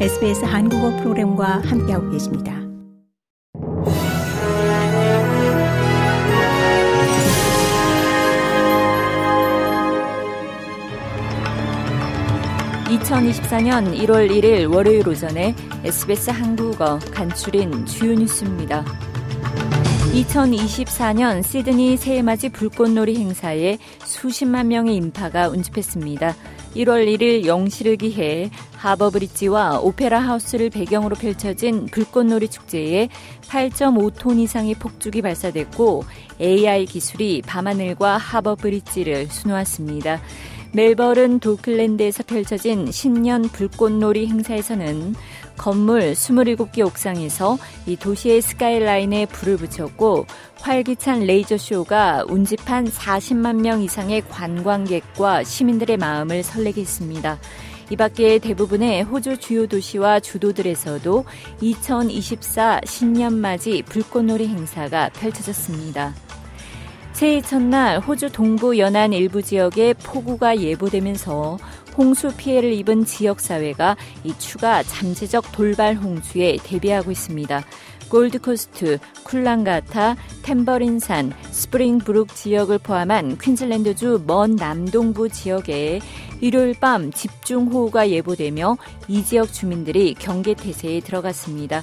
SBS 한국어 프로그램과 함께하고 계십니다. (2024년 1월 1일) 월요일 오전에 SBS 한국어 간추린 주요 뉴스입니다. 2024년 시드니 새해맞이 불꽃놀이 행사에 수십만 명의 인파가 운집했습니다. 1월 1일 영시를 기해 하버브릿지와 오페라 하우스를 배경으로 펼쳐진 불꽃놀이 축제에 8.5톤 이상의 폭죽이 발사됐고 AI 기술이 밤하늘과 하버브릿지를 수놓았습니다. 멜버른 도클랜드에서 펼쳐진 신년 불꽃놀이 행사에서는 건물 27개 옥상에서 이 도시의 스카이라인에 불을 붙였고 활기찬 레이저 쇼가 운집한 40만 명 이상의 관광객과 시민들의 마음을 설레게 했습니다. 이 밖에 대부분의 호주 주요 도시와 주도들에서도 2024 신년맞이 불꽃놀이 행사가 펼쳐졌습니다. 새해 첫날 호주 동부 연안 일부 지역에 폭우가 예보되면서 홍수 피해를 입은 지역사회가 이 추가 잠재적 돌발 홍수에 대비하고 있습니다. 골드코스트, 쿨랑가타, 템버린산, 스프링브룩 지역을 포함한 퀸즐랜드주 먼 남동부 지역에 일요일 밤 집중호우가 예보되며 이 지역 주민들이 경계태세에 들어갔습니다.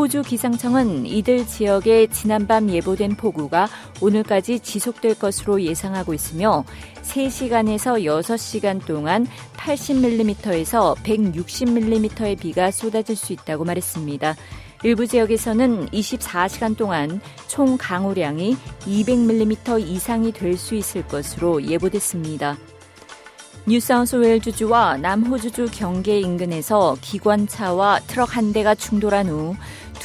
호주 기상청은 이들 지역에 지난밤 예보된 폭우가 오늘까지 지속될 것으로 예상하고 있으며 3시간에서 6시간 동안 80mm에서 160mm의 비가 쏟아질 수 있다고 말했습니다. 일부 지역에서는 24시간 동안 총 강우량이 200mm 이상이 될 수 있을 것으로 예보됐습니다. 뉴사우스웨일주주와 남호주주 경계 인근에서 기관차와 트럭 한 대가 충돌한 후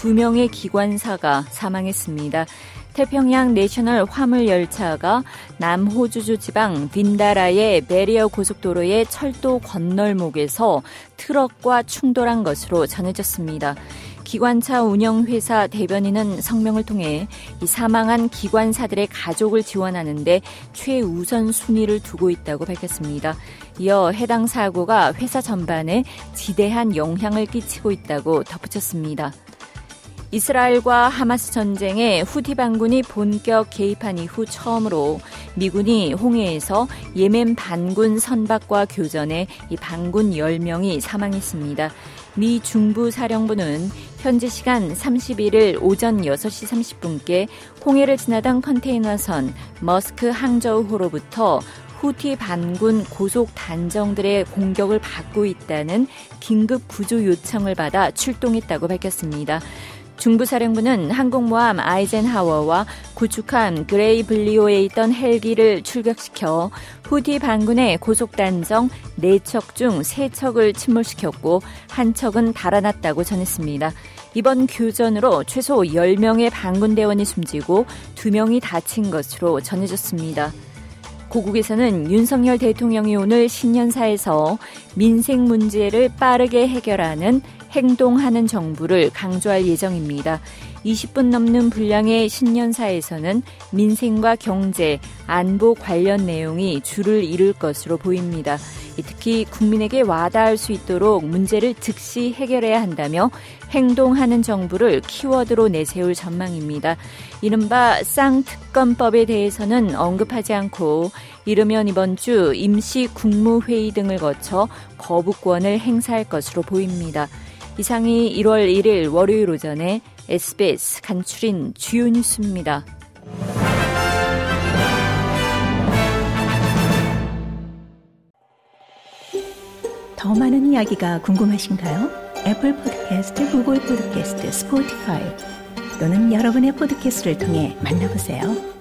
두 명의 기관사가 사망했습니다. 태평양 내셔널 화물 열차가 남호주주 지방 빈다라의 베리어 고속도로의 철도 건널목에서 트럭과 충돌한 것으로 전해졌습니다. 기관차 운영회사 대변인은 성명을 통해 이 사망한 기관사들의 가족을 지원하는데 최우선 순위를 두고 있다고 밝혔습니다. 이어 해당 사고가 회사 전반에 지대한 영향을 끼치고 있다고 덧붙였습니다. 이스라엘과 하마스 전쟁에 후티 반군이 본격 개입한 이후 처음으로 미군이 홍해에서 예멘 반군 선박과 교전에 이 반군 10명이 사망했습니다. 미 중부 사령부는 현지 시간 31일 오전 6시 30분께 홍해를 지나던 컨테이너선 머스크 항저우호로부터 후티 반군 고속 단정들의 공격을 받고 있다는 긴급 구조 요청을 받아 출동했다고 밝혔습니다. 중부사령부는 항공모함 아이젠하워와 구축함 그레이블리오에 있던 헬기를 출격시켜 후디 반군의 고속단정 4척 중 3척을 침몰시켰고 한 척은 달아났다고 전했습니다. 이번 교전으로 최소 10명의 반군 대원이 숨지고 2명이 다친 것으로 전해졌습니다. 고국에서는 윤석열 대통령이 오늘 신년사에서 민생 문제를 빠르게 해결하는 행동하는 정부를 강조할 예정입니다. 20분 넘는 분량의 신년사에서는 민생과 경제, 안보 관련 내용이 줄을 이룰 것으로 보입니다. 특히 국민에게 와닿을 수 있도록 문제를 즉시 해결해야 한다며 행동하는 정부를 키워드로 내세울 전망입니다. 이른바 쌍특검법에 대해서는 언급하지 않고 이르면 이번 주 임시 국무회의 등을 거쳐 거부권을 행사할 것으로 보입니다. 이상이 1월 1일 월요일 오전에 SBS 간추린 주요 뉴스입니다. 더 많은 이야기가 궁금하신가요? 애플 포드캐스트, 구글 포드캐스트, 스포티파이 또는 여러분의 포드캐스트를 통해 만나보세요.